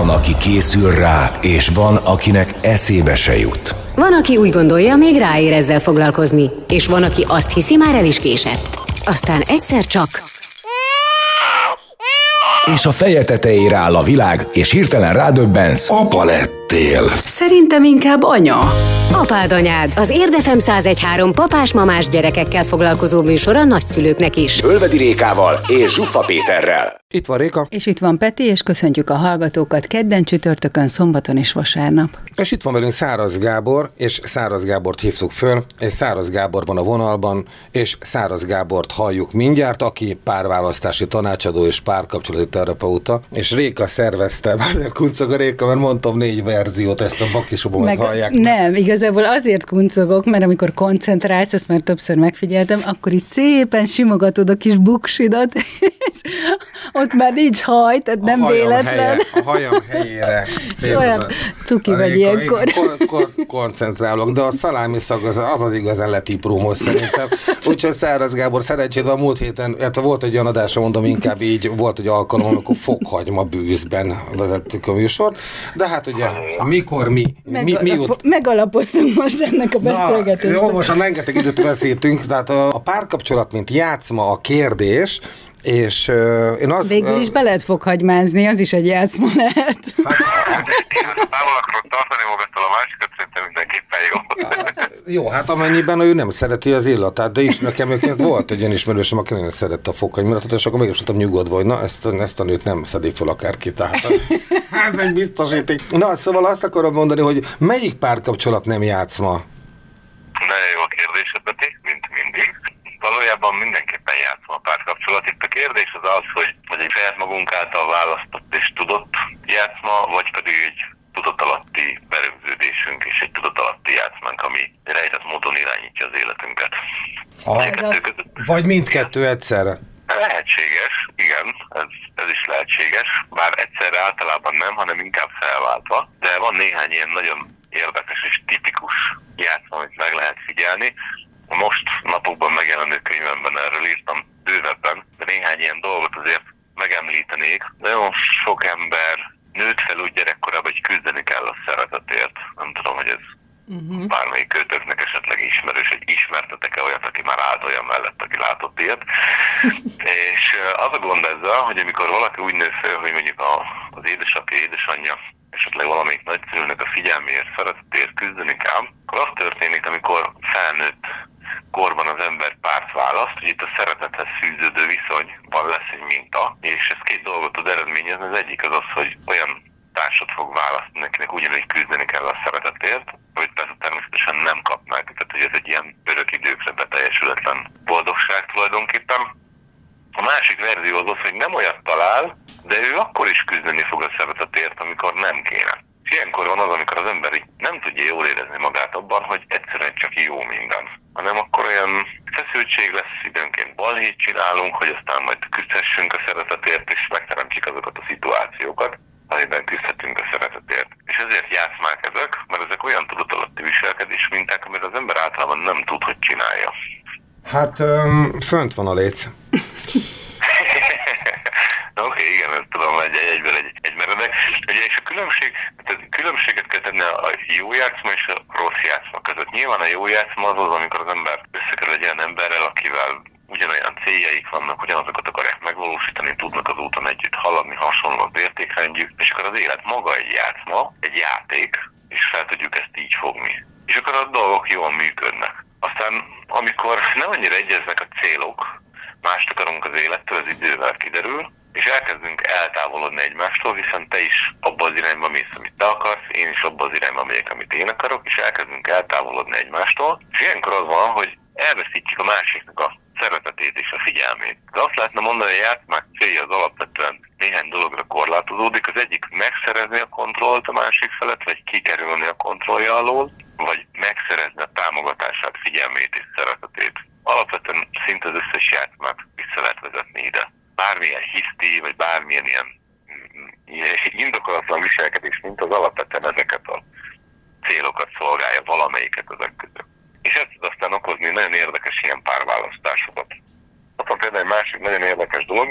Van, aki készül rá, és van, akinek eszébe se jut. Van, aki úgy gondolja, még ráér ezzel foglalkozni, és van, aki azt hiszi, már el is késett. Aztán egyszer csak És a feje tetejére áll a világ, és hirtelen rádöbbensz. Apa lettél. Szerintem inkább anya. Apád anyád, az Érdefem 1013 papás-mamás gyerekekkel foglalkozó műsor a nagyszülőknek is. Ölvedi Rékával és Zsuffa Péterrel. Itt van Réka, És itt van Peti, és köszöntjük a hallgatókat kedden, csütörtökön, szombaton és vasárnap. és itt van velünk Száraz Gábor, és Száraz Gábort hívtuk föl, és Száraz Gábor van a vonalban, és Száraz Gábort halljuk mindjárt, aki párválasztási tanácsadó és párkapcsolati terapeuta, és Réka szervezte, azért kuncog a Réka, mert mondtam négy verziót, ezt a bakisobomat hallják. nem, igazából azért kuncogok, mert amikor koncentrálsz, ezt már többször megfigyeltem, akkor így szépen simogatod a kis buksidat, és ott már nincs haj, tehát nem a véletlen. Helye, a hajam helyére. Olyan cuki vagy ilyenkor. igen, kon- kon- koncentrálok, de a szalámi szag az az, az igazán letiprómos szerintem. Úgyhogy Száraz Gábor, szerencsét van múlt héten, hát volt egy olyan adásra, mondom inkább így, volt egy alkalom, amikor fokhagyma bűzben vezettük a műsor, de hát ugye mikor mi, mi, mi, mi Megalapo- megalapoztunk most ennek a beszélgetést. jó, most már rengeteg időt veszítünk, tehát a, a párkapcsolat, mint játszma, a kérdés, és uh, én az... Végül is be lehet foghagymázni, az is egy játszma lehet. Én ezt távol akarok tartani magadtól a másikat, szerintem mindenképpen jó. Jó, hát amennyiben ő nem szereti az illatát, de is nekem volt egy olyan ismerősöm, aki nagyon szerette a fokhagymiratot, és akkor mégis voltam nyugodva, hogy na, ezt, ezt a nőt nem szedi fel akárki, tehát ez egy biztosíték. Na, szóval azt akarom mondani, hogy melyik párkapcsolat nem játszma? Nagyon jó a kérdésed, mindig. Valójában mindenképpen játszom a párkapcsolat. Itt a kérdés az az, hogy, hogy egy saját magunk által választott és tudott játszma, vagy pedig egy tudatalatti berögződésünk és egy tudatalatti játszmánk, ami rejtett módon irányítja az életünket. A, A Ez az- között vagy mindkettő egyszerre? Lehetséges, igen, ez, ez is lehetséges, bár egyszerre általában nem, hanem inkább felváltva, de van néhány ilyen nagyon érdekes és tipikus játszma, amit meg lehet figyelni. Most napokban megjelenő könyvemben erről írtam bővebben, de néhány ilyen dolgot azért megemlítenék. Nagyon sok ember nőtt fel úgy gyerekkorában, hogy küzdeni kell a szeretetért. Nem tudom, hogy ez uh-huh. bármelyik kötőknek esetleg ismerős, hogy ismertetek-e olyat, aki már állt olyan mellett, aki látott ilyet. és az a gond ezzel, hogy amikor valaki úgy nő fel, hogy mondjuk a, az édesapja, édesanyja, esetleg valamelyik nagyszülőnek a figyelméért, szeretetért küzdeni kell, akkor az történik, amikor felnőtt korban az ember párt választ, hogy itt a szeretethez fűződő viszonyban lesz egy minta, és ez két dolgot tud eredményezni. Az egyik az az, hogy olyan társat fog választani, akinek ugyanúgy küzdeni kell a szeretetért, hogy persze természetesen nem kap meg, tehát hogy ez egy ilyen örök időkre beteljesületlen boldogság tulajdonképpen. A másik verzió az az, hogy nem olyat talál, de ő akkor is küzdeni fog a szeretetért, amikor nem kéne. Ilyenkor van az, amikor az ember így nem tudja jól érezni magát abban, hogy egyszerűen csak jó minden. Hanem akkor olyan feszültség lesz, időnként balhét csinálunk, hogy aztán majd küzdhessünk a szeretetért, és megteremtsük azokat a szituációkat, amiben küzdhetünk a szeretetért. És ezért játszmák ezek, mert ezek olyan tudatalatti viselkedés minták, amit az ember általában nem tud, hogy csinálja. Hát um, fönt van a léc. Oké, okay, igen, ezt tudom, egy, egy, egyből egy, egy meredek. Ugye, és a különbség, tenni a jó játszma és a rossz játszma között. Nyilván a jó játszma az az, amikor az ember összekerül egy olyan emberrel, akivel ugyanolyan céljaik vannak, ugyanazokat akarják megvalósítani, tudnak az úton együtt haladni, hasonló az értékrendjük, és akkor az élet maga egy játszma, egy játék, és fel tudjuk ezt így fogni. És akkor a dolgok jól működnek. Aztán, amikor nem annyira egyeznek a célok, mást akarunk az élettől, az idővel kiderül, és elkezdünk eltávolodni egymástól, hiszen te is abba az irányba mész, amit te akarsz, én is abba az irányba megyek, amit én akarok, és elkezdünk eltávolodni egymástól, és ilyenkor az van, hogy elveszítjük a másiknak a szeretetét és a figyelmét. De azt lehetne mondani, hogy a játszmák célja az alapvetően néhány dologra korlátozódik. Az egyik megszerezni a kontrollt a másik felett, vagy kikerülni a kontrollja alól, vagy megszerezni a támogatását, figyelmét és szeretetét. Alapvetően szinte az összes játszmát vissza lehet vezetni ide. Bármilyen hiszti, vagy bármilyen ilyen mm, ilyen indokolatlan viselkedés, mint az alapvetően ezeket a célokat szolgálja valamelyiket ezek között. És ez tud aztán okozni nagyon érdekes ilyen párválasztásokat. Ott van például egy másik nagyon érdekes dolog,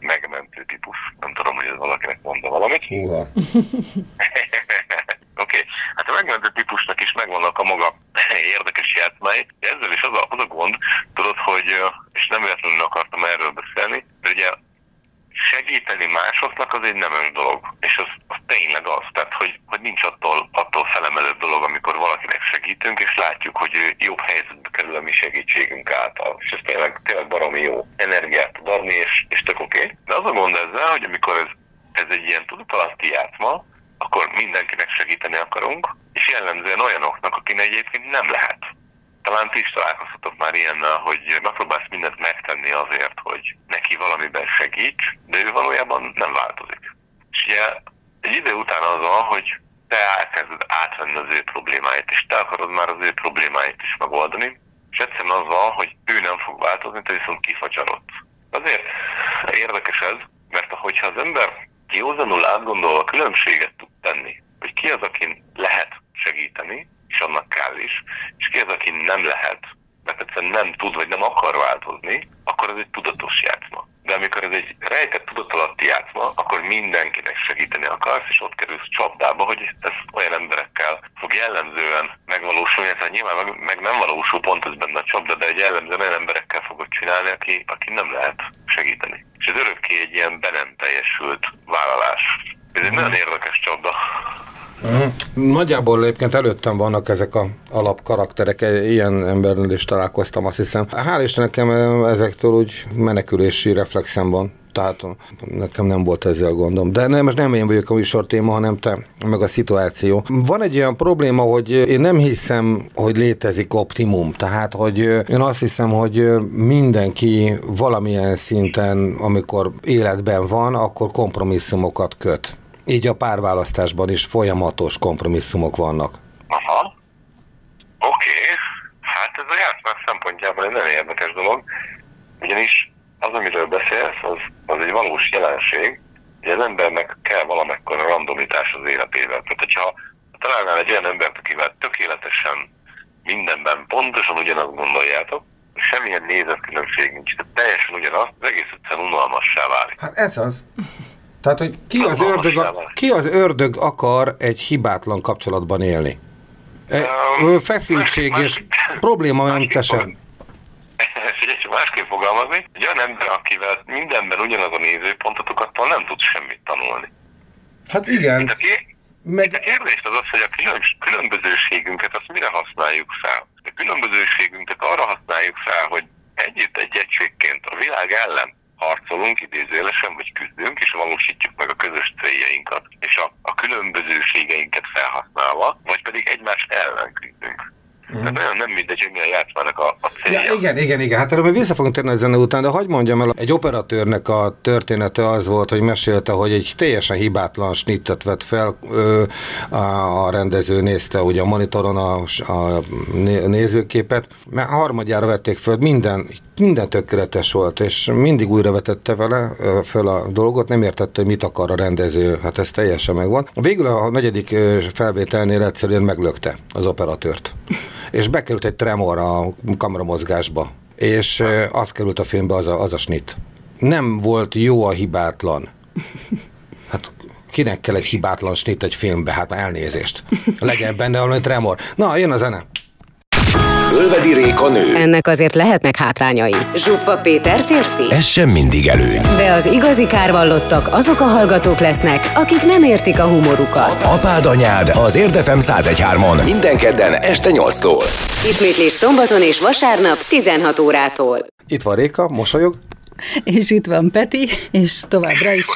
megmentő típus. Nem tudom, hogy ez valakinek mondta valamit. Húha. Oké, okay. hát a megmentő típusnak is megvannak a maga érdekes játszmái. Ezzel is az a, az a gond, tudod, hogy, és nem véletlenül akartam erről beszélni, de ugye segíteni másoknak az egy nemös dolog. És az, az tényleg az, tehát hogy, hogy nincs attól, attól felemelőbb dolog, amikor valakinek segítünk, és látjuk, hogy ő jobb helyzetbe kerül a mi segítségünk által. És ez tényleg, tényleg baromi jó energiát tud adni, és, és tök oké. Okay. De az a gond ezzel, hogy amikor ez, ez egy ilyen tudatalatti játszma, akkor mindenkinek segíteni akarunk, és jellemzően olyanoknak, akinek egyébként nem lehet. Talán ti is találkoztatok már ilyennel, hogy megpróbálsz mindent megtenni azért, hogy neki valamiben segíts, de ő valójában nem változik. És ugye egy idő után az van, hogy te elkezded átvenni az ő problémáit, és te akarod már az ő problémáit is megoldani, és egyszerűen az van, hogy ő nem fog változni, te viszont kifagyarodsz. Azért érdekes ez, mert hogyha az ember józanul átgondolva különbséget tud tenni, hogy ki az, akin lehet segíteni, és annak kell is, és ki az, aki nem lehet, mert egyszerűen nem tud, vagy nem akar változni, akkor ez egy tudatos játszma. De amikor ez egy rejtett tudatalatti játszma, akkor mindenkinek segíteni akarsz, és ott kerülsz csapdába, hogy ez olyan emberekkel fog jellemzően megvalósulni, tehát nyilván meg, meg nem valósul pont ez benne a csapda, de egy jellemzően olyan emberekkel fogod csinálni, aki, aki nem lehet segíteni. És ez örökké egy ilyen be nem teljesült vállalás. Ez egy nagyon érdekes csapda. Uh-huh. Nagyjából egyébként előttem vannak ezek a alapkarakterek, ilyen emberrel is találkoztam, azt hiszem. Hál' Isten nekem ezektől úgy menekülési reflexem van. Tehát nekem nem volt ezzel gondom. De nem, most nem én vagyok a műsor téma, hanem te, meg a szituáció. Van egy olyan probléma, hogy én nem hiszem, hogy létezik optimum. Tehát, hogy én azt hiszem, hogy mindenki valamilyen szinten, amikor életben van, akkor kompromisszumokat köt így a párválasztásban is folyamatos kompromisszumok vannak. Aha. Oké. Okay. Hát ez a játszmás szempontjából egy nagyon érdekes dolog, ugyanis az, amiről beszélsz, az, az egy valós jelenség, hogy az embernek kell valamekkora randomitás az életével. Tehát, hogyha találnál egy olyan embert, akivel tökéletesen mindenben pontosan ugyanazt gondoljátok, semmilyen nézetkülönbség nincs, tehát teljesen ugyanaz, az egész egyszerűen unalmassá válik. Hát ez az. Tehát, hogy ki az, ördög, ki az ördög akar egy hibátlan kapcsolatban élni? Um, Feszültség más, és más, probléma mentesen. Figyelj, másképp fogalmazni, egy olyan ember, akivel mindenben ugyanaz a nézőpontotok, attól nem tud semmit tanulni. Hát igen. De ki, meg... A kérdés az az, hogy a különbözőségünket azt mire használjuk fel? A különbözőségünket arra használjuk fel, hogy együtt egy egységként a világ ellen harcolunk idézőjelesen, vagy küzdünk, és valósítjuk meg a közös céljainkat, és a, a különbözőségeinket felhasználva, vagy pedig egymás ellen küzdünk. Tehát nagyon nem mindegy, hogy mi a játszmának a, a célja. Ja, igen, igen, igen. Hát erről vissza fogunk térni a zene után, de hagyd mondjam el, egy operatőrnek a története az volt, hogy mesélte, hogy egy teljesen hibátlan snittet vett fel, ö, a, a rendező nézte ugye a monitoron a, a nézőképet, mert harmadjára vették föl, minden, minden tökéletes volt, és mindig újra vetette vele föl a dolgot, nem értette, hogy mit akar a rendező, hát ez teljesen megvan. Végül a negyedik felvételnél egyszerűen meglökte az operatőrt és bekerült egy tremor a kameramozgásba, és az került a filmbe az a, az a snit. Nem volt jó a hibátlan. Hát kinek kell egy hibátlan snit egy filmbe? Hát elnézést. Legyen benne valami tremor. Na, jön a zene. Ölvedi Réka nő. Ennek azért lehetnek hátrányai. Zsuffa Péter férfi. Ez sem mindig előny. De az igazi kárvallottak azok a hallgatók lesznek, akik nem értik a humorukat. Apád anyád az Érdefem 1013-on. Minden kedden este 8-tól. Ismétlés szombaton és vasárnap 16 órától. Itt van Réka, mosolyog. És itt van Peti, és továbbra is.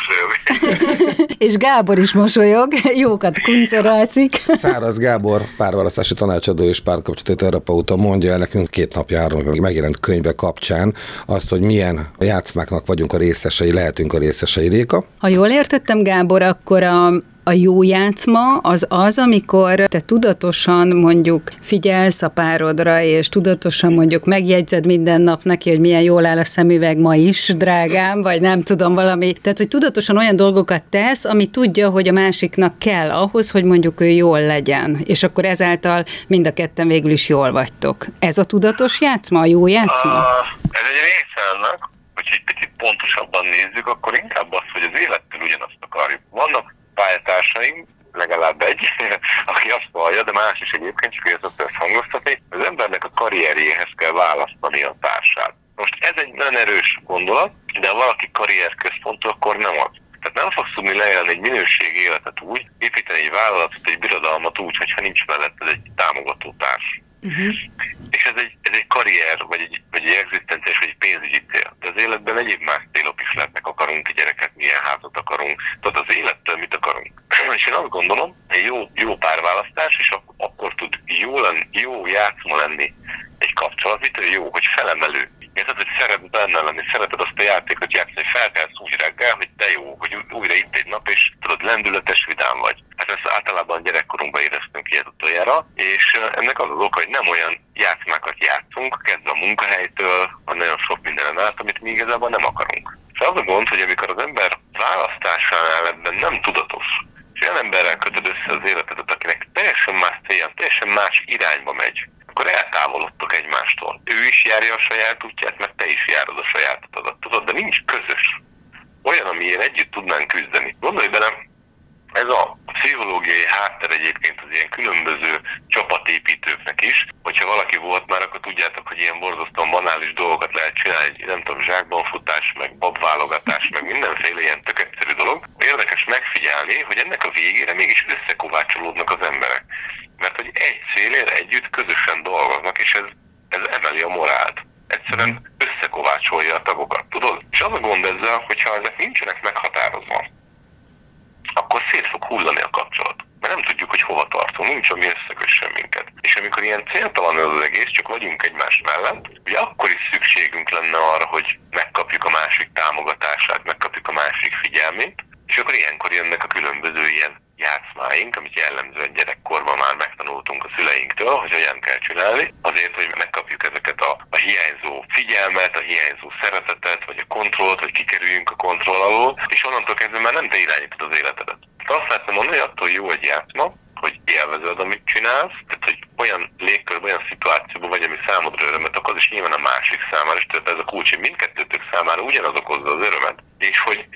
és Gábor is mosolyog, jókat kuncorászik. Száraz Gábor, párválasztási tanácsadó és párkapcsolati terapeuta mondja el nekünk két napjáról, hogy megjelent könyve kapcsán azt, hogy milyen játszmáknak vagyunk a részesei, lehetünk a részesei Réka. Ha jól értettem, Gábor, akkor a a jó játszma az az, amikor te tudatosan mondjuk figyelsz a párodra, és tudatosan mondjuk megjegyzed minden nap neki, hogy milyen jól áll a szemüveg ma is, drágám, vagy nem tudom valami. Tehát, hogy tudatosan olyan dolgokat tesz, ami tudja, hogy a másiknak kell ahhoz, hogy mondjuk ő jól legyen. És akkor ezáltal mind a ketten végül is jól vagytok. Ez a tudatos játszma, a jó játszma? Uh, ez egy része hogy hogyha egy picit pontosabban nézzük, akkor inkább az, hogy az élettől ugyanazt akarjuk. Vannak pályatársaim, legalább egy, aki azt vallja, de más is egyébként, csak ő szokta ezt hangoztatni, az embernek a karrierjéhez kell választani a társát. Most ez egy nagyon erős gondolat, de ha valaki karrierközpontú, akkor nem az. Tehát nem fogsz tudni leélni egy minőségi életet úgy, építeni egy vállalatot, egy birodalmat úgy, hogyha nincs melletted egy támogató társ. Uh-huh. És ez egy, ez egy karrier, vagy egy, vagy egy egzisztenciás, vagy egy pénzügyi életben egyéb más célok is lehetnek. Akarunk egy gyereket, milyen házat akarunk. Tehát az élettől mit akarunk. És én azt gondolom, hogy jó, jó párválasztás, és ak- akkor tud jó, lenni, jó játszma lenni egy kapcsolat. Mitől jó, hogy felemelő. Érted, hogy szeret benne lenni, szereted azt a játékot játszani, felkelsz úgy reggel, hogy te jó, hogy újra itt egy nap, és tudod, lendületes, vidám vagy. Hát ezt általában gyerekkorunkban éreztünk ilyet utoljára, és ennek az az oka, hogy nem olyan játszmákat játszunk, kezdve a munkahelytől, a nagyon sok mindenen át, amit mi igazából nem akarunk. Szóval az a gond, hogy amikor az ember választásánál ebben nem tudatos, és olyan emberrel kötöd össze az életedet, akinek teljesen más célja, teljesen más irányba megy, akkor eltávolodtok egymástól. Ő is járja a saját útját, meg te is járod a sajátodat. Tudod, de nincs közös. Olyan, amiért együtt tudnánk küzdeni. Gondolj bele, ez a pszichológiai hátter egyébként az ilyen különböző csapatépítőknek is. Hogyha valaki volt már, akkor tudjátok, hogy ilyen borzasztóan banális dolgokat lehet csinálni, nem tudom, zsákban futás, meg babválogatás, meg mindenféle ilyen tök egyszerű dolog. Érdekes megfigyelni, hogy ennek a végére mégis összekovácsolódnak az emberek. Mert hogy egy célért együtt közösen dolgoznak, és ez, ez emeli a morált. Egyszerűen összekovácsolja a tagokat, tudod? És az a gond ezzel, hogyha ezek nincsenek meghatározva, akkor szét fog hullani a kapcsolat. Mert nem tudjuk, hogy hova tartunk, nincs, ami összekössön minket. És amikor ilyen céltalan ez az egész, csak vagyunk egymás mellett, ugye akkor is szükségünk lenne arra, hogy megkapjuk a másik támogatását, megkapjuk a másik figyelmét, és akkor ilyenkor jönnek a különböző ilyen játszmáink, amit jellemzően gyerekkorban már megtanultunk a szüleinktől, hogy hogyan kell csinálni, azért, hogy megkapjuk ezeket a, a hiányzó figyelmet, a hiányzó szeretetet, vagy a kontrollt, hogy kikerüljünk a kontroll alól, és onnantól kezdve már nem te irányítod az életedet. Tehát azt lehetne mondani, hogy attól jó egy játszma, hogy élvezed, amit csinálsz, tehát hogy olyan légkörben, olyan szituációban vagy, ami számodra örömet okoz, és nyilván a másik számára, és tehát ez a kulcs, hogy mindkettőtök számára ugyanaz okozza az örömet, és hogy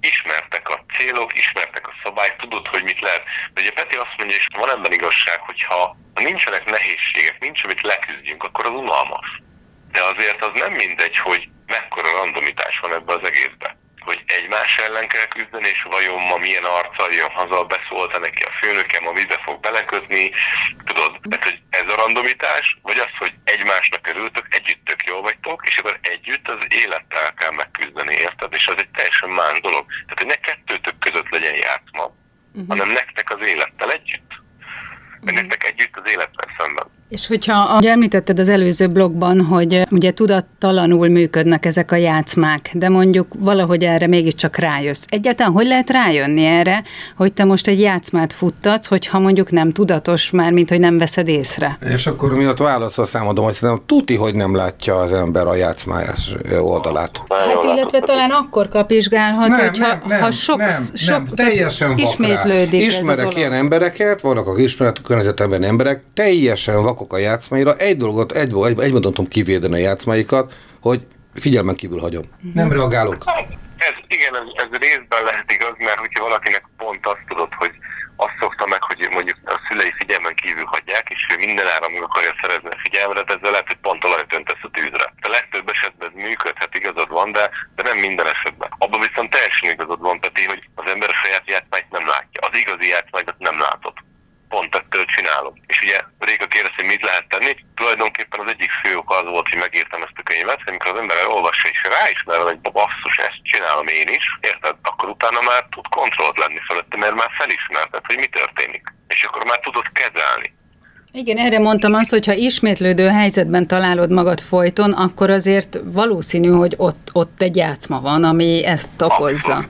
ismertek a célok, ismertek a szabályok, tudod, hogy mit lehet. De ugye Peti azt mondja, és van ebben igazság, hogy ha nincsenek nehézségek, nincs, amit leküzdjünk, akkor az unalmas. De azért az nem mindegy, hogy mekkora randomitás van ebbe az egészbe. Hogy egymás ellen kell küzdeni, és vajon ma milyen arccal jön haza, beszólta neki a főnökem, a mibe fog belekötni, tudod, tehát, hogy ez a randomitás, vagy az, hogy egymásnak örültök, együtt tök jól vagytok, és akkor együtt az élettel kell megküzdeni, érted? És az egy teljesen más dolog. Tehát, hogy ne kettőtök között legyen játszma, uh-huh. hanem nektek az élettel együtt. Meg uh-huh. nektek együtt az élettel szemben. És hogyha ugye említetted az előző blogban, hogy ugye tudattalanul működnek ezek a játszmák, de mondjuk valahogy erre mégiscsak rájössz. Egyáltalán hogy lehet rájönni erre, hogy te most egy játszmát futtatsz, hogyha mondjuk nem tudatos már, mint hogy nem veszed észre? És akkor miatt válaszol számodom, hogy szerintem tuti, hogy nem látja az ember a játszmájás oldalát. Hát illetve talán akkor kapizsgálhat, nem, hogyha nem, nem, ha sok, nem, sok nem, teljesen ismétlődik Ismerek ez a ilyen embereket, vannak a ismeret környezetemben emberek, teljesen vak vakok a játszmaira. Egy dolgot, egy, egy, egy mondatom kivédeni a játszmaikat, hogy figyelmen kívül hagyom. Nem reagálok. Ez, igen, ez, ez részben lehet igaz, mert hogyha valakinek pont azt tudod, hogy azt szokta meg, hogy mondjuk a szülei figyelmen kívül hagyják, és ő minden ára meg akarja szerezni a figyelmet, ezzel lehet, hogy pont olajat öntesz a tűzre. A legtöbb esetben ez működhet, igazad van, de, de nem minden esetben. Abban viszont teljesen igazad van, Peti, hogy az ember a saját játszmáit nem látja. Az igazi játszmáikat nem látod pont ettől csinálom. És ugye Réka kérdezi, hogy mit lehet tenni. Tulajdonképpen az egyik fő ok az volt, hogy megírtam ezt a könyvet, hogy amikor az ember elolvassa és ráismer, hogy basszus, ezt csinálom én is, érted? Akkor utána már tud kontrollt lenni fölötte, mert már felismerted, hogy mi történik. És akkor már tudod kezelni. Igen, erre mondtam azt, hogy ha ismétlődő helyzetben találod magad folyton, akkor azért valószínű, hogy ott, ott egy játszma van, ami ezt okozza. Abszolút.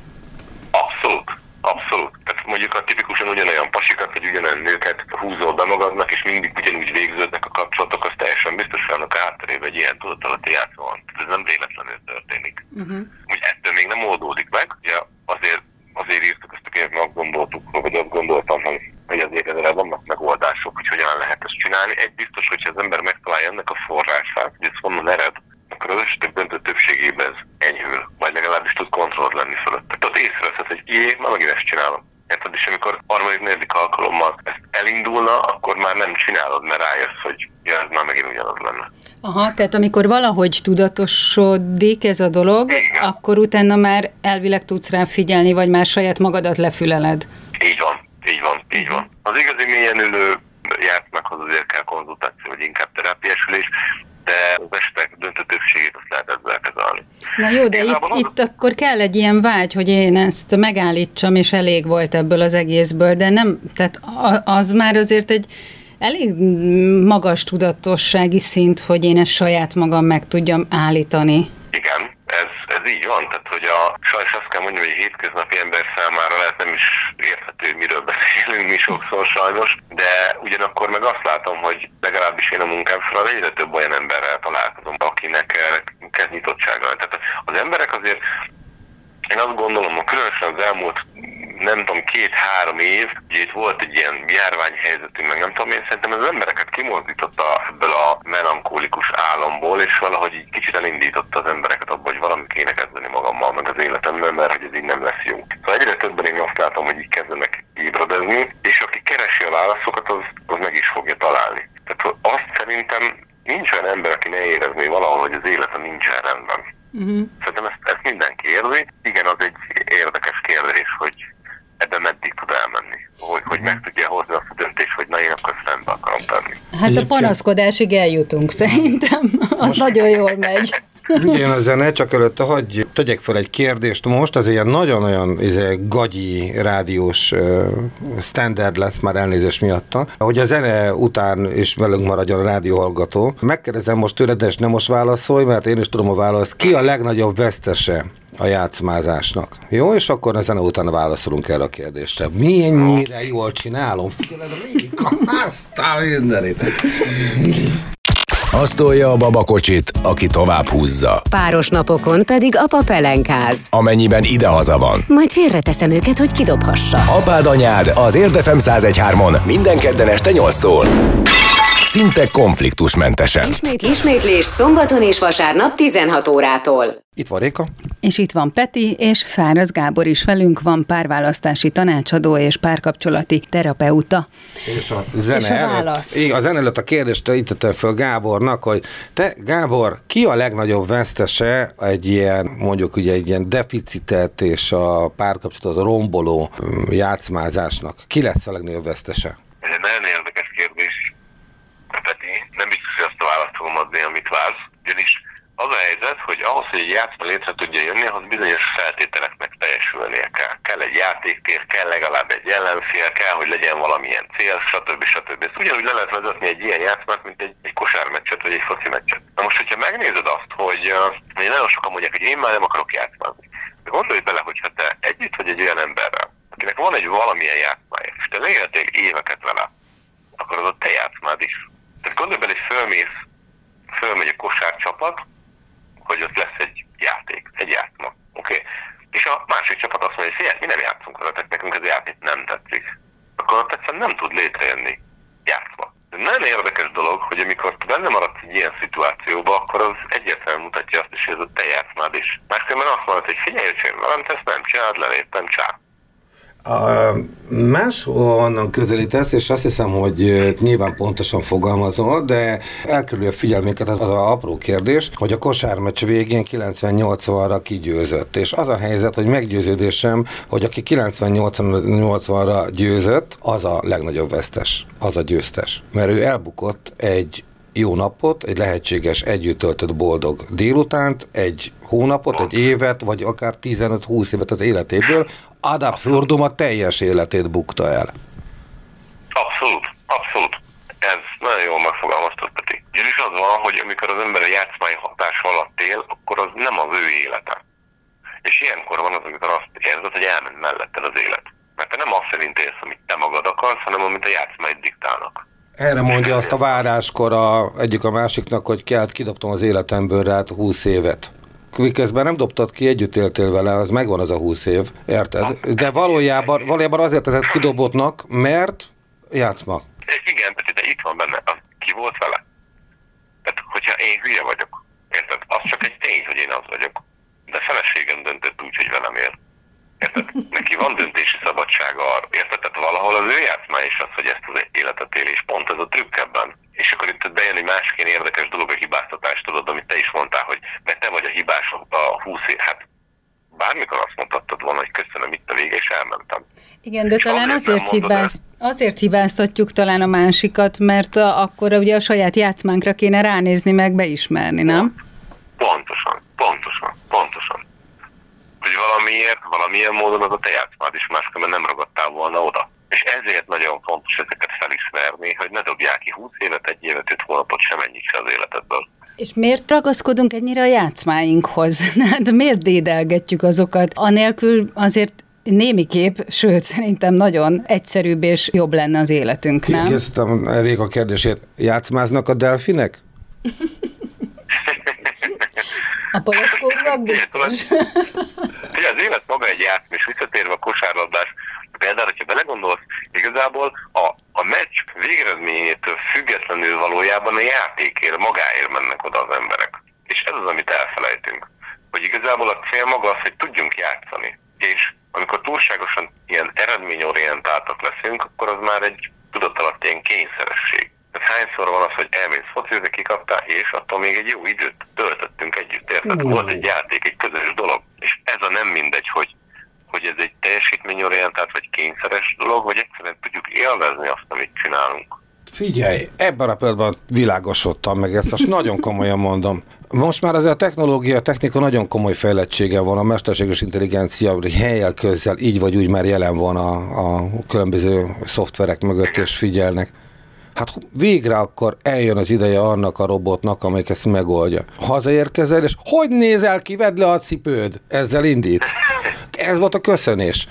Abszolút. Abszolút mondjuk a tipikusan ugyanolyan pasikat, vagy ugyanolyan nőket húzol be magadnak, és mindig ugyanúgy végződnek a kapcsolatok, az teljesen biztos, hogy annak hátterében egy ilyen tudatalatti játszó van. Ez nem véletlenül történik. Uh-huh. Úgy ettől még nem oldódik meg, ugye azért, azért írtuk ezt a könyvet, mert gondoltuk, vagy azt gondoltam, hogy, hogy azért ezzel vannak megoldások, hogy hogyan lehet ezt csinálni. Egy biztos, hogyha az ember megtalálja ennek a forrását, hogy ez honnan ered, akkor az esetek döntő többségében ez enyhül, vagy legalábbis tud kontroll lenni fölött. Tehát észreveszed, hogy jé, már megint ezt csinálom érted? És amikor harmadik, negyedik alkalommal ezt elindulna, akkor már nem csinálod, mert rájössz, hogy ja, ez már megint ugyanaz lenne. Aha, tehát amikor valahogy tudatosodik ez a dolog, Igen. akkor utána már elvileg tudsz rá figyelni, vagy már saját magadat lefüleled. Így van, így van, így van. Az igazi mélyen ülő játszmákhoz azért kell konzultáció, vagy inkább terápiásülés, de az esetek döntő többségét azt lehet ezzel kezelni. Na jó, de itt, az- itt akkor kell egy ilyen vágy, hogy én ezt megállítsam, és elég volt ebből az egészből, de nem, tehát az már azért egy elég magas tudatossági szint, hogy én ezt saját magam meg tudjam állítani. Igen, így van, tehát hogy a, sajnos azt kell mondjam, hogy egy hétköznapi ember számára lehet nem is érthető, hogy miről beszélünk mi sokszor sajnos, de ugyanakkor meg azt látom, hogy legalábbis én a munkám során egyre több olyan emberrel találkozom, akinek ez nyitottsága. Tehát az emberek azért én azt gondolom, hogy különösen az elmúlt nem tudom, két-három év, ugye itt volt egy ilyen járványhelyzetünk, meg nem tudom én, szerintem az embereket kimozdította ebből a melankólikus álomból, és valahogy így kicsit elindította az embereket abba, hogy valami kéne kezdeni magammal, meg az életemmel, mert hogy ez így nem lesz jó. Szóval egyre többen én azt látom, hogy így kezdenek ébredezni, és aki keresi a válaszokat, az, az meg is fogja találni. Tehát azt szerintem nincs olyan ember, aki ne érezné valahol, hogy az élete nincsen rendben. Uh-huh. Szerintem ezt, ezt mindenki érzi. Igen, az egy érdekes kérdés, hogy ebben meddig tud elmenni. Hogy, hogy meg tudja hozni azt a döntést, hogy na én akkor ezt rendbe akarom tenni. Hát a Egyébként- panaszkodásig eljutunk szerintem. Az nagyon jól megy. Igen, a zene, csak előtte hagyj tegyek fel egy kérdést most, az ilyen nagyon-olyan izé, gagyi rádiós uh, standard lesz már elnézés miatta, hogy a zene után is velünk maradjon a rádióhallgató. Megkérdezem most tőled, és nem most válaszolj, mert én is tudom a választ. Ki a legnagyobb vesztese a játszmázásnak? Jó, és akkor a zene után válaszolunk erre a kérdésre. Milyennyire jól csinálom? Figyeled, azt a mindenit. Azt tolja a babakocsit, aki tovább húzza. Páros napokon pedig apa pelenkáz. Amennyiben idehaza van. Majd félreteszem őket, hogy kidobhassa. Apád anyád az Érdefem 1013-on minden kedden este 8-tól. Szinte konfliktusmentesen. Ismét, ismétlés szombaton és vasárnap 16 órától. Itt van Réka. És itt van Peti, és Száraz Gábor is velünk van, párválasztási tanácsadó és párkapcsolati terapeuta. És a zene És a előtt, válasz. Igen, a zene előtt a kérdést itt tettem föl Gábornak, hogy te, Gábor, ki a legnagyobb vesztese egy ilyen, mondjuk ugye egy ilyen deficitet és a párkapcsolatot romboló mm, játszmázásnak? Ki lesz a legnagyobb vesztese? Ez egy nagyon érdekes kérdés, Peti. Nem biztos, hogy azt a választ fogom adni, amit vársz. Ugyanis az a helyzet, hogy ahhoz, hogy egy játszma létre tudja jönni, ahhoz bizonyos feltételeknek teljesülnie kell. Kell egy játéktér, kell legalább egy ellenfél, kell, hogy legyen valamilyen cél, stb. stb. Ezt ugyanúgy le lehet vezetni egy ilyen játszmát, mint egy, egy kosármeccset vagy egy foci meccset. Na most, hogyha megnézed azt, hogy uh, hogy nagyon sokan mondják, hogy én már nem akarok játszmázni. De gondolj bele, hogyha te együtt vagy egy olyan emberrel, akinek van egy valamilyen játszmája, és te leéltél éveket vele, akkor az a te játszmád is. Tehát gondolj bele, hogy fölmész, fölmegy a kosárcsapat, hogy ott lesz egy játék, egy játszma. Oké? Okay? És a másik csapat azt mondja, hogy mi nem játszunk veletek, nekünk ez a játék nem tetszik. Akkor ott egyszerűen nem tud létrejönni játszma. Ez nagyon érdekes dolog, hogy amikor benne maradsz egy ilyen szituációba, akkor az egyértelműen mutatja azt is, hogy ez a te játszmád is. Máskülönben azt mondod, hogy figyelj, hogy te ezt nem csináld, leléptem, csá. A, máshol onnan közelítesz, és azt hiszem, hogy nyilván pontosan fogalmazol, de elkerülő a figyelmünket az, az a apró kérdés, hogy a kosármeccs végén 98-ra kigyőzött. És az a helyzet, hogy meggyőződésem, hogy aki 98-ra győzött, az a legnagyobb vesztes, az a győztes. Mert ő elbukott egy jó napot, egy lehetséges együtt töltött boldog délutánt, egy hónapot, egy évet, vagy akár 15-20 évet az életéből, ad abszurdum a teljes életét bukta el. Abszolút, abszolút. Ez nagyon jól megfogalmaztad, Peti. Ugyanis az van, hogy amikor az ember a játszmai hatás alatt él, akkor az nem az ő élete. És ilyenkor van az, amikor azt érzed, hogy elment melletted az élet. Mert te nem azt szerint élsz, amit te magad akarsz, hanem amit a játszmáid diktálnak. Erre mondja azt a váráskor a, egyik a másiknak, hogy kelt, kidobtam az életemből rád 20 évet. Miközben nem dobtad ki, együtt éltél vele, az megvan az a 20 év, érted? De valójában, valójában azért ezett kidobottnak, mert játszma. Igen, de itt van benne. Ki volt vele? Tehát, hogyha én hülye vagyok, érted? Az csak egy tény, hogy én az vagyok. De feleségem döntött úgy, hogy velem él. Érted? Neki van döntési szabadsága arra. Érted? Tehát valahol az ő játszmány is az, hogy ezt az életet él, és pont ez a trükk ebben. És akkor itt bejön egy másik ilyen érdekes dolog, a hibáztatást, tudod, amit te is mondtál, hogy mert te vagy a hibás a 20 év. Hát bármikor azt mondhattad volna, hogy köszönöm itt a vége, és elmentem. Igen, de és talán azért, azért, hibázt, azért hibáztatjuk talán a másikat, mert a, akkor ugye a saját játszmánkra kéne ránézni, meg beismerni, nem? Pontosan, pontosan, pontosan. Hogy valamiért, valamilyen módon az a te játszmád is máskülönben nem ragadtál volna oda. És ezért nagyon fontos ezeket felismerni, hogy ne dobják ki 20 évet, egy évet, 5 hónapot, sem ennyit se az életedből. És miért ragaszkodunk ennyire a játszmáinkhoz? De miért dédelgetjük azokat? Anélkül azért némi kép, sőt, szerintem nagyon egyszerűbb és jobb lenne az életünk, nem? Kérdeztem a kérdését. Játszmáznak a delfinek? A palackóknak biztos. Ugye az élet maga egy játszma, és visszatérve a kosárlabdás például, hogyha belegondolsz, igazából a, a meccs végeredményétől függetlenül valójában a játékért, magáért mennek oda az emberek. És ez az, amit elfelejtünk. Hogy igazából a cél maga az, hogy tudjunk játszani. És amikor túlságosan ilyen eredményorientáltak leszünk, akkor az már egy tudatalatt ilyen kényszeresség. Tehát hányszor van az, hogy elmész focizni, kikaptál, és attól még egy jó időt töltöttünk együtt, érted? Volt egy játék, egy közös dolog. És ez a nem mindegy, hogy hogy ez egy teljesítményorientált vagy kényszeres dolog, vagy egyszerűen tudjuk élvezni azt, amit csinálunk. Figyelj, ebben a pillanatban világosodtam meg, ezt most nagyon komolyan mondom. Most már azért a technológia, a technika nagyon komoly fejlettsége van, a mesterséges intelligencia helyel közzel így vagy úgy már jelen van a, a különböző szoftverek mögött, és figyelnek. Hát végre akkor eljön az ideje annak a robotnak, amelyik ezt megoldja. Hazaérkezel, és hogy nézel ki, vedd le a cipőd? Ezzel indít. Ez volt a köszönés.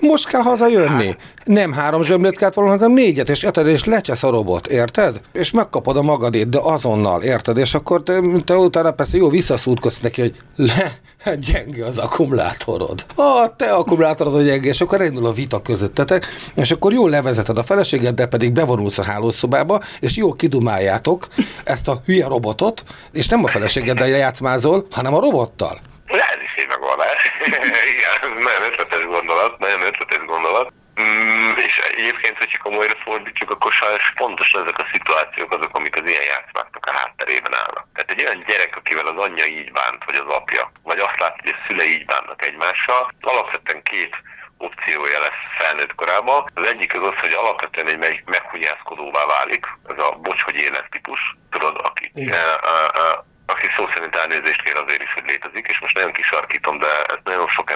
Most kell hazajönni. Nem három zsömlét kellett volna, hanem négyet, és érted, és lecsesz a robot, érted? És megkapod a magadét, de azonnal, érted? És akkor te, te utána persze jó visszaszúrkodsz neki, hogy le, hát gyenge az akkumulátorod. A te akkumulátorod a gyenge, és akkor elindul a vita közöttetek, és akkor jól levezeted a feleségeddel, pedig bevonulsz a hálószobába, és jól kidumáljátok ezt a hülye robotot, és nem a feleségeddel játszmázol, hanem a robottal. Ez is egy megoldás. Igen, nagyon ötletes gondolat, nagyon gondolat. Mm, és egyébként, hogyha komolyra fordítjuk, akkor sajnos pontosan ezek a szituációk azok, amik az ilyen játszmáknak a hátterében állnak. Tehát egy olyan gyerek, akivel az anyja így bánt, vagy az apja, vagy azt lát, hogy a szülei így bánnak egymással, alapvetően két opciója lesz felnőtt korában. Az egyik az az, hogy alapvetően egy meghunyászkodóvá válik, ez a bocs, hogy élet típus, tudod, aki, aki szó szerint elnézést kér azért is, hogy létezik, és most nagyon kisarkítom, de ez nagyon sok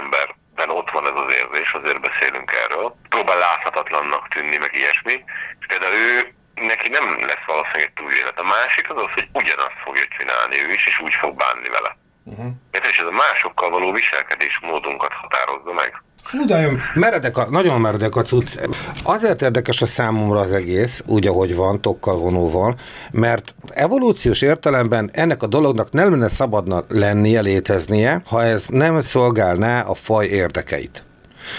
emberben ott van ez az érzés, azért beszélünk erről. Próbál láthatatlannak tűnni, meg ilyesmi, és például ő neki nem lesz valószínűleg túlélet. A másik az az, hogy ugyanazt fogja csinálni ő is, és úgy fog bánni vele. Uh-huh. És ez a másokkal való viselkedés módunkat határozza meg. Fú, de meredek a, nagyon meredek a cucc. Azért érdekes a számomra az egész, úgy, ahogy van, tokkal vonóval, mert evolúciós értelemben ennek a dolognak nem lenne szabadna lennie, léteznie, ha ez nem szolgálná a faj érdekeit.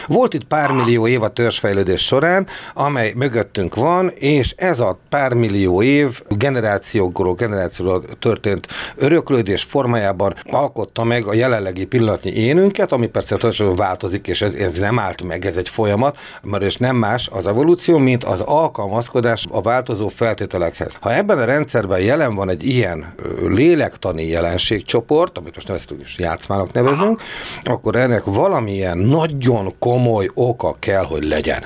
Volt itt pár millió év a törzsfejlődés során, amely mögöttünk van, és ez a pár millió év generációkról generációról történt öröklődés formájában alkotta meg a jelenlegi pillanatnyi énünket, ami persze változik, és ez, ez nem állt meg, ez egy folyamat, mert és nem más az evolúció, mint az alkalmazkodás a változó feltételekhez. Ha ebben a rendszerben jelen van egy ilyen lélektani jelenségcsoport, amit most neveztünk is játszmának nevezünk, akkor ennek valamilyen nagyon komoly oka kell, hogy legyen.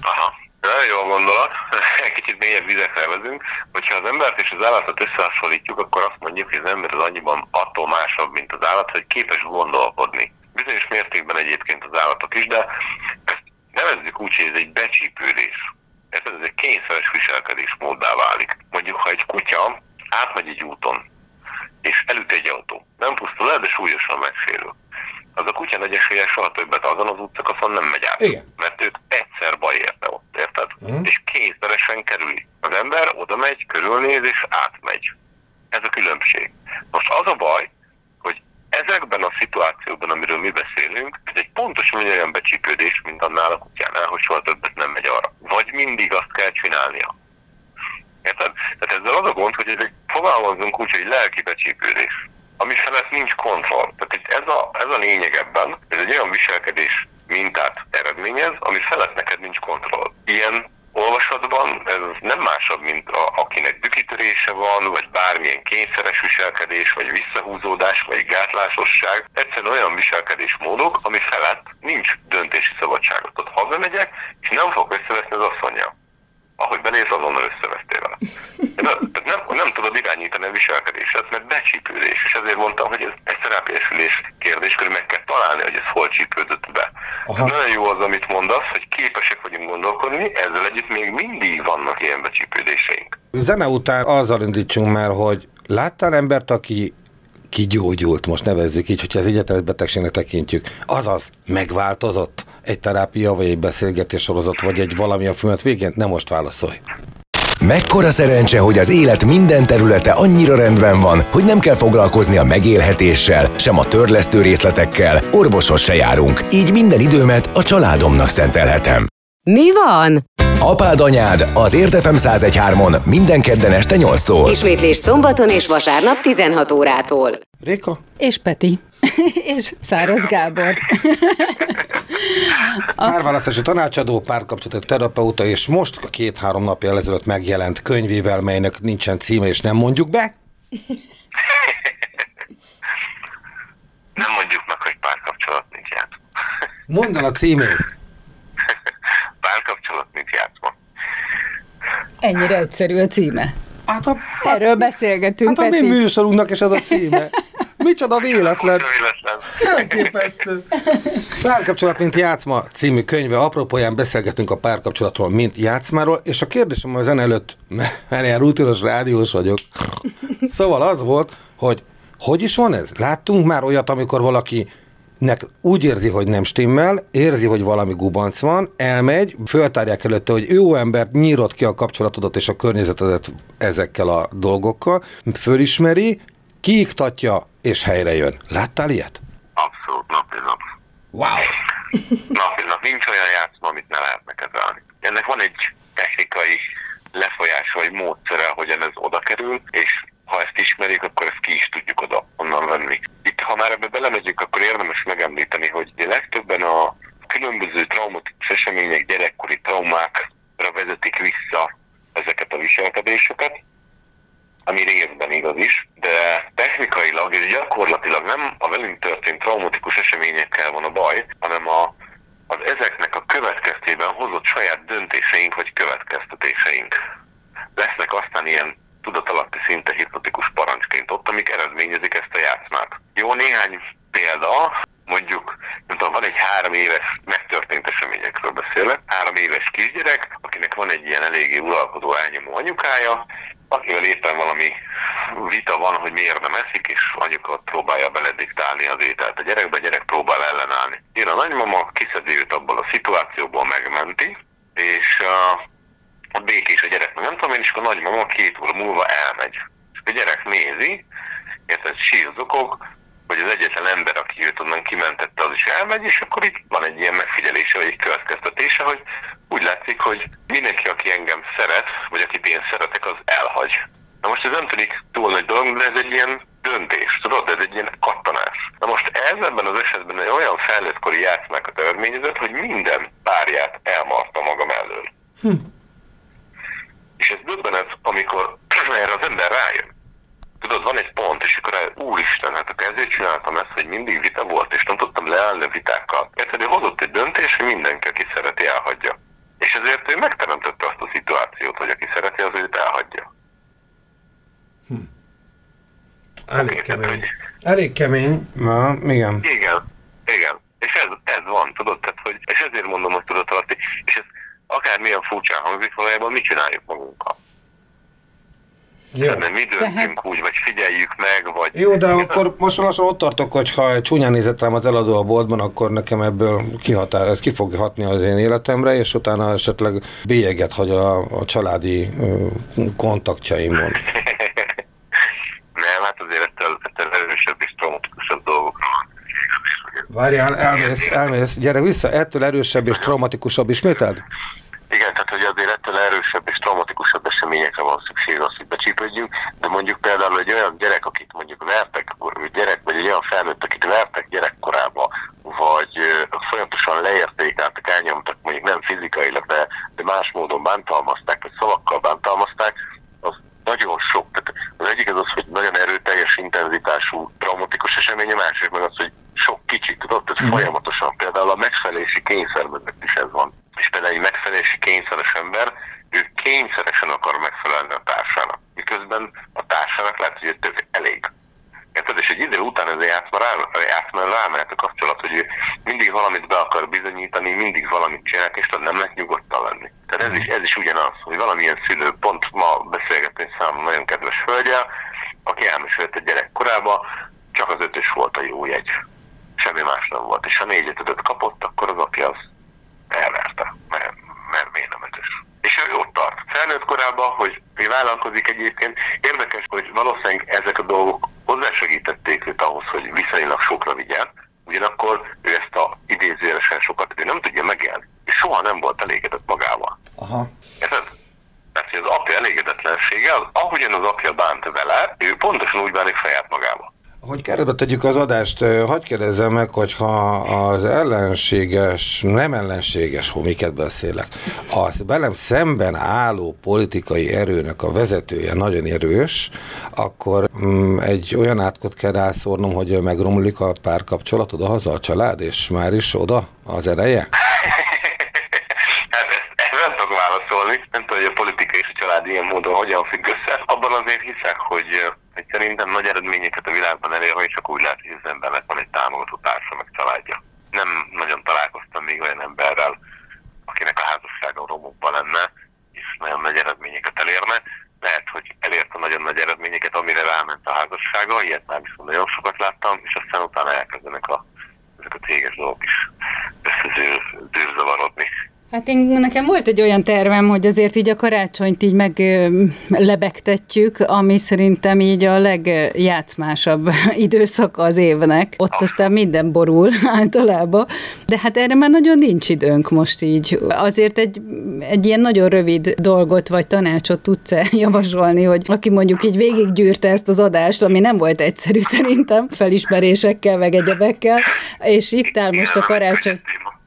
Aha, nagyon jó gondolat. Egy kicsit mélyebb vizekre vezünk. Hogyha az embert és az állatot összehasonlítjuk, akkor azt mondjuk, hogy az ember az annyiban attól másabb, mint az állat, hogy képes gondolkodni. Bizonyos mértékben egyébként az állatok is, de ezt nevezzük úgy, hogy ez egy becsípődés. Ez, ez egy kényszeres viselkedés móddá válik. Mondjuk, ha egy kutya átmegy egy úton, és elüt egy autó, nem pusztul el, de súlyosan megsérül az a kutya nagy esélye soha többet azon az útszakaszon nem megy át. Igen. Mert őt egyszer baj érte ott, érted? Uh-huh. És kényszeresen kerüli. Az ember oda megy, körülnéz és átmegy. Ez a különbség. Most az a baj, hogy ezekben a szituációkban, amiről mi beszélünk, ez egy pontosan olyan becsípődés, mint annál a kutyánál, hogy soha többet nem megy arra. Vagy mindig azt kell csinálnia. Érted? Tehát ezzel az a gond, hogy ez egy fogalmazunk úgy, hogy lelki becsípődés ami felett nincs kontroll. Tehát itt ez a, ez a lényeg ebben, ez egy olyan viselkedés mintát eredményez, ami felett neked nincs kontroll. Ilyen olvasatban ez nem másabb, mint a, akinek dükitörése van, vagy bármilyen kényszeres viselkedés, vagy visszahúzódás, vagy gátlásosság. Egyszerűen olyan viselkedésmódok, ami felett nincs döntési szabadságot. Ott hazamegyek, és nem fog összeveszni az asszonya ahogy benéz, azonnal összevesztél vele. Nem, nem, nem tudod irányítani a viselkedéset, mert becsípődés, és ezért mondtam, hogy ez egy terápiásülés kérdéskör, meg kell találni, hogy ez hol csípődött be. Aha. Nagyon jó az, amit mondasz, hogy képesek vagyunk gondolkodni, ezzel együtt még mindig vannak ilyen becsípődéseink. Zene után azzal indítsunk már, hogy láttál embert, aki kigyógyult, most nevezzük így, hogyha az egyetemes betegségnek tekintjük, azaz megváltozott egy terápia, vagy egy beszélgetés sorozat, vagy egy valami a filmet végén? Nem most válaszolj. Mekkora szerencse, hogy az élet minden területe annyira rendben van, hogy nem kell foglalkozni a megélhetéssel, sem a törlesztő részletekkel, orvoshoz se járunk, így minden időmet a családomnak szentelhetem. Mi van? Apád anyád az Érdefem 1013-on minden kedden este 8-tól. Ismétlés szombaton és vasárnap 16 órától. Réka? És Peti. és Száraz Gábor. Párválasztási tanácsadó, párkapcsolati terapeuta, és most a két-három napja ezelőtt megjelent könyvével, melynek nincsen címe, és nem mondjuk be. Nem mondjuk meg, hogy párkapcsolat nincs játszma. Mondd el a címét. Párkapcsolat nincs játszma. Ennyire egyszerű a címe. Hát a, Erről beszélgetünk, hát a mi műsorunknak is ez a címe. Micsoda véletlen. Elképesztő. Párkapcsolat, mint játszma című könyve. Apropóján beszélgetünk a párkapcsolatról, mint játszmáról, és a kérdésem a zene előtt, mert ilyen rutinos rádiós vagyok. Szóval az volt, hogy hogy is van ez? Láttunk már olyat, amikor valaki nek úgy érzi, hogy nem stimmel, érzi, hogy valami gubanc van, elmegy, föltárják előtte, hogy jó embert nyírod ki a kapcsolatodat és a környezetedet ezekkel a dolgokkal, fölismeri, kiiktatja és helyre jön. Láttál ilyet? Abszolút napi nap. Wow! Napi nap. Nincs olyan játszma, amit ne lehetne kezelni. Ennek van egy technikai lefolyása vagy módszere, hogyan ez oda kerül, és ha ezt ismerik, akkor ezt ki is tudjuk oda onnan venni. Itt, ha már ebbe belemegyünk, akkor érdemes megemlíteni, hogy legtöbben a különböző traumatikus események, gyerekkori traumákra vezetik vissza ezeket a viselkedéseket, ami részben igaz is, de technikailag és gyakorlatilag nem a velünk történt traumatikus eseményekkel van a baj, hanem a, az ezeknek a következtében hozott saját döntéseink vagy következtetéseink. Lesznek aztán ilyen tudatalatti szinte hipnotikus parancsként ott, amik eredményezik ezt a játszmát. Jó néhány példa, mondjuk, nem tudom, van egy három éves megtörtént eseményekről beszélek, három éves kisgyerek, akinek van egy ilyen eléggé uralkodó elnyomó anyukája, akivel éppen valami vita van, hogy miért nem eszik, és anyuka próbálja belediktálni az ételt a gyerekbe, a gyerek próbál ellenállni. Jön a nagymama, kiszedi őt abból a szituációból, megmenti, és uh, a békés a gyerek, nem tudom én, és akkor a nagymama két óra múlva elmegy. És a gyerek nézi, érted, sírzokog, hogy az egyetlen ember, aki őt onnan kimentette, az is elmegy, és akkor itt van egy ilyen megfigyelése, vagy egy következtetése, hogy úgy látszik, hogy mindenki, aki engem szeret, vagy akit én szeretek, az elhagy. Na most ez nem tűnik túl nagy dolog, de ez egy ilyen döntés, tudod, ez egy ilyen kattanás. Na most ez ebben az esetben egy olyan felnőttkori játszmákat eredményezett, hogy minden párját elmarta maga mellől. Hm. És ez döbbenet, amikor erre az ember rájön. Tudod, van egy pont, és akkor rájön, úristen, hát akkor ezért csináltam ezt, hogy mindig vita volt, és nem tudtam leállni a vitákkal. Egyszerűen hozott egy döntés, hogy mindenki, aki szereti, elhagyja. És ezért ő megteremtette azt a szituációt, hogy aki szereti, az őt elhagyja. Hm. Elég kemény. Elég kemény. Na, igen. Igen, igen. És ez, ez van, tudod, tehát, hogy, és ezért mondom, hogy tudod és ez akármilyen furcsán hangzik, valójában mit csináljuk magunkkal. Jó. Tehát mi döntünk Tehát- úgy, vagy figyeljük meg, vagy... Jó, de akkor most már lassan ott tartok, hogy ha csúnyán nézett rám az eladó a boltban, akkor nekem ebből kihatár, ez ki fog hatni az én életemre, és utána esetleg bélyeget hagy a, a családi kontaktjaimon. Nem, hát azért ettől, ettől erősebb és traumatikusabb dolgokról van. Várjál, elmész, elmész, gyere vissza, ettől erősebb és traumatikusabb, ismételd? Igen, tehát hogy azért ettől erősebb és traumatikusabb eseményekre van szükség az, hogy becsípődjünk, de mondjuk például egy olyan gyerek, akit mondjuk vertek, gyerek, vagy egy olyan felnőtt, akit vertek gyerekkorában, vagy folyamatosan leértékeltek, elnyomtak, mondjuk nem fizikailag, de, de más módon bántalmazták, vagy szavakkal bántalmazták, az nagyon sok. Tehát az egyik az az, hogy nagyon erőteljes, intenzitású, traumatikus esemény, a másik meg az, hogy sok kicsit, tudod, tehát mm. folyamatosan példáal a megfelelési kényszer is ez van. És például egy megfelelési kényszeres ember, ő kényszeresen akar megfelelni a társának. Miközben a társának lehet, hogy tök elég. Érted? És egy idő után ez a játszma, rá, játszma rámehet a kapcsolat, hogy ő mindig valamit be akar bizonyítani, mindig valamit csinál, és nem lehet nyugodtan lenni. Tehát ez is, ez is ugyanaz, hogy valamilyen szülő, pont ma beszélgetni számomra nagyon kedves hölgyel, aki elmesélte gyerekkorába, csak az ötös volt a jó jegy. Semmi más nem volt. És ha négyet ötöt kapott, akkor az apja az elverte, mert, mert miért nem ötös. És ő ott tart. Felnőtt korában, hogy mi vállalkozik egyébként, érdekes, hogy valószínűleg ezek a dolgok hozzásegítették őt ahhoz, hogy viszonylag sokra vigyen, ugyanakkor ő ezt a idézőjelesen sokat ő nem tudja megélni. És soha nem volt elégedett magával. Aha. Érted? Mert hogy az apja elégedetlensége, az, ahogyan az apja bánt vele, ő pontosan úgy bánik saját magával. Hogy keretbe tegyük az adást, hagyd kérdezzem meg, hogyha az ellenséges, nem ellenséges, hogy miket beszélek, az velem szemben álló politikai erőnek a vezetője nagyon erős, akkor mm, egy olyan átkot kell rászórnom, hogy megromlik a párkapcsolat oda-haza, a család, és már is oda az ereje? Ezt, nem tudom, hogy a politika és a család ilyen módon hogyan függ össze. Abban azért hiszek, hogy hogy szerintem nagy eredményeket a világban elérve, és csak úgy lehet, hogy az embernek van egy támogató társa, meg családja. Nem nagyon találkoztam még olyan emberrel, akinek a házassága romokban lenne, és nagyon nagy eredményeket elérne. Lehet, hogy elérte nagyon nagy eredményeket, amire ráment a házassága, ilyet már viszont nagyon sokat láttam, és aztán utána elkezdenek a, ezek a céges dolgok is összezűrzavarodni. Hát én, nekem volt egy olyan tervem, hogy azért így a karácsonyt így meglebegtetjük, ami szerintem így a legjátszmásabb időszaka az évnek. Ott aztán minden borul általában, de hát erre már nagyon nincs időnk most így. Azért egy, egy ilyen nagyon rövid dolgot vagy tanácsot tudsz-e javasolni, hogy aki mondjuk így végiggyűrte ezt az adást, ami nem volt egyszerű szerintem, felismerésekkel, meg egyebekkel, és itt áll most a karácsony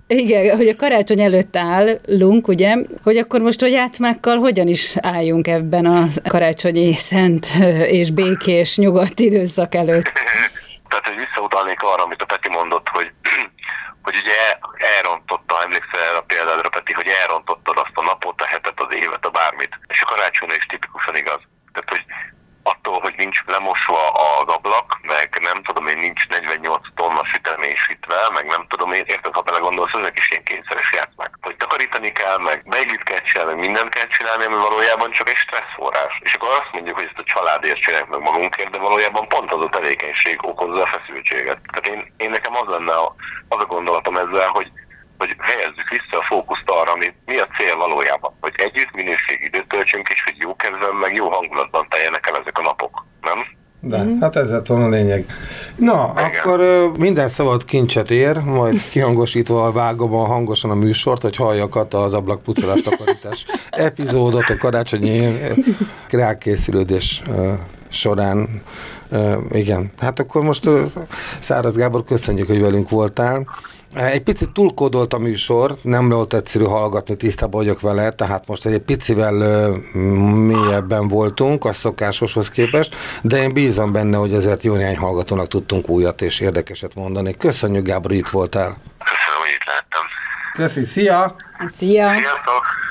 igen, hogy a karácsony előtt állunk, ugye, hogy akkor most a játszmákkal hogyan is álljunk ebben a karácsonyi szent és békés, nyugodt időszak előtt? Tehát, hogy visszautalnék arra, amit a Peti mondott, hogy hogy ugye elrontotta, emlékszel erre a példádra, Peti, hogy elrontottad azt a napot, a hetet, az évet, a bármit. És a karácsonyra is tipikusan igaz. Tehát, hogy attól, hogy nincs lemosva az ablak, meg nem tudom én, nincs 48 tonna sütemény sütve, meg nem tudom én, érted, ha belegondolsz, ezek is ilyen kényszeres játszmák. Hogy takarítani kell, meg beiglit kell csinálni, meg mindent kell csinálni, ami valójában csak egy stresszforrás. És akkor azt mondjuk, hogy ezt a családért csináljuk meg magunkért, de valójában pont az a tevékenység okozza a feszültséget. Tehát én, én nekem az lenne a, az a gondolatom ezzel, hogy hogy helyezzük vissza a fókuszt arra, ami mi a cél valójában. Hogy együtt minőségi időt töltsünk, és hogy jó kedven, meg jó hangulatban teljenek el ezek a napok, nem? De, mm. hát ez lett volna a lényeg. Na, Igen. akkor minden szabad kincset ér, majd kihangosítva vágom a hangosan a műsort, hogy halljak az ablakpucolás takarítás epizódot a karácsonyi rákészülődés során. Igen, hát akkor most Száraz Gábor, köszönjük, hogy velünk voltál. Egy picit túlkódolt a műsor, nem volt egyszerű hallgatni, tisztában vagyok vele, tehát most egy picivel mélyebben voltunk a szokásoshoz képest, de én bízom benne, hogy ezért jó néhány hallgatónak tudtunk újat és érdekeset mondani. Köszönjük, Gábor, itt voltál. Köszönöm, hogy itt láttam. Köszi, szia! Szia! Sziasztok!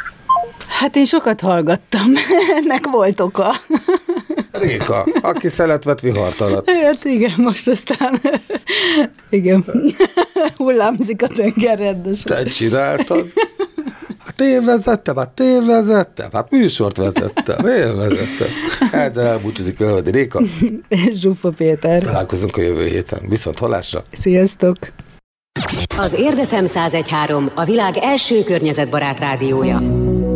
Hát én sokat hallgattam, ennek volt oka. Réka, aki szelet vett vihart alatt. Hát igen, most aztán igen, hullámzik a tenger rendesen. Te csináltad? Hát én vezettem, hát én vezettem, hát műsort vezettem, én vezettem. Ezzel elbúcsúzik Ölvedi Réka. És Zsufa Péter. Találkozunk a jövő héten. Viszont halásra. Sziasztok! Az Érdefem 1013 a világ első környezetbarát rádiója.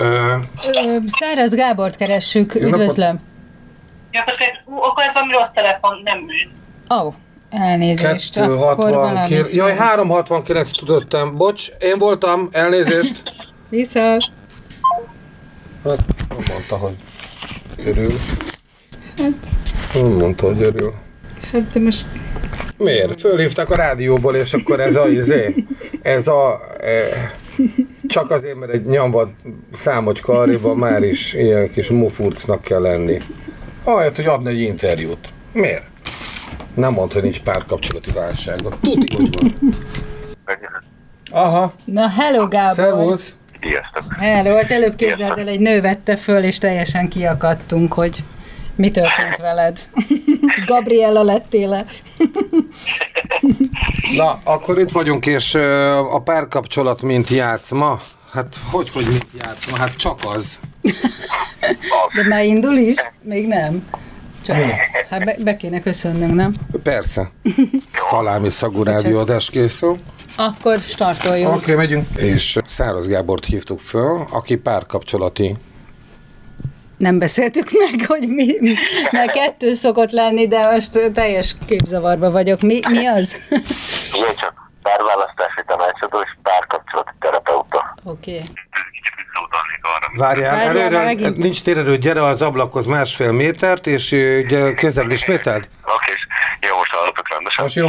Ö, Ö, Száraz Gábort keressük, napot! üdvözlöm. Ja, akkor, akkor ez valami rossz telefon, nem ő. Ó, oh, elnézést. Akkor 269. valami- Jaj, 369 tudottam. Bocs, én voltam, elnézést. Viszont. Hát, nem mondta, hogy örül. Nem mondta, hogy örül. Hát de most Miért? Fölhívtak a rádióból, és akkor ez a izé, ez a... E, csak azért, mert egy nyomvad számocska arréban már is ilyen kis mufurcnak kell lenni. Ahelyett, hogy adni egy interjút. Miért? Nem mondta, hogy nincs párkapcsolati válsága. Tuti, hogy van. Aha, Na, hello Gábor! szervusz. Sziasztok. Hello, az előbb képzeld el, egy nő vette föl, és teljesen kiakadtunk, hogy mi történt veled. Gabriella lettél-e? Na, akkor itt vagyunk, és a párkapcsolat mint játszma. Hát hogy, hogy mint játszma? Hát csak az. De már indul is? Még nem. Csak, hát be, be kéne köszönnünk, nem? Persze. Szalámi szagú rádióadás készül. Akkor startoljuk. Oké, okay, megyünk. És Száraz Gábort hívtuk föl, aki párkapcsolati. Nem beszéltük meg, hogy mi, mert kettő szokott lenni, de most teljes képzavarba vagyok. Mi, mi az? Igen, csak párválasztási tanácsadó és párkapcsolati terapeuta. Oké. Okay. Várjál, Várjál, előre, megint. nincs térerő, gyere az ablakhoz másfél métert, és gyere, közelebb ismételd. Oké, és jó, most hallatok rendesen. Most jó?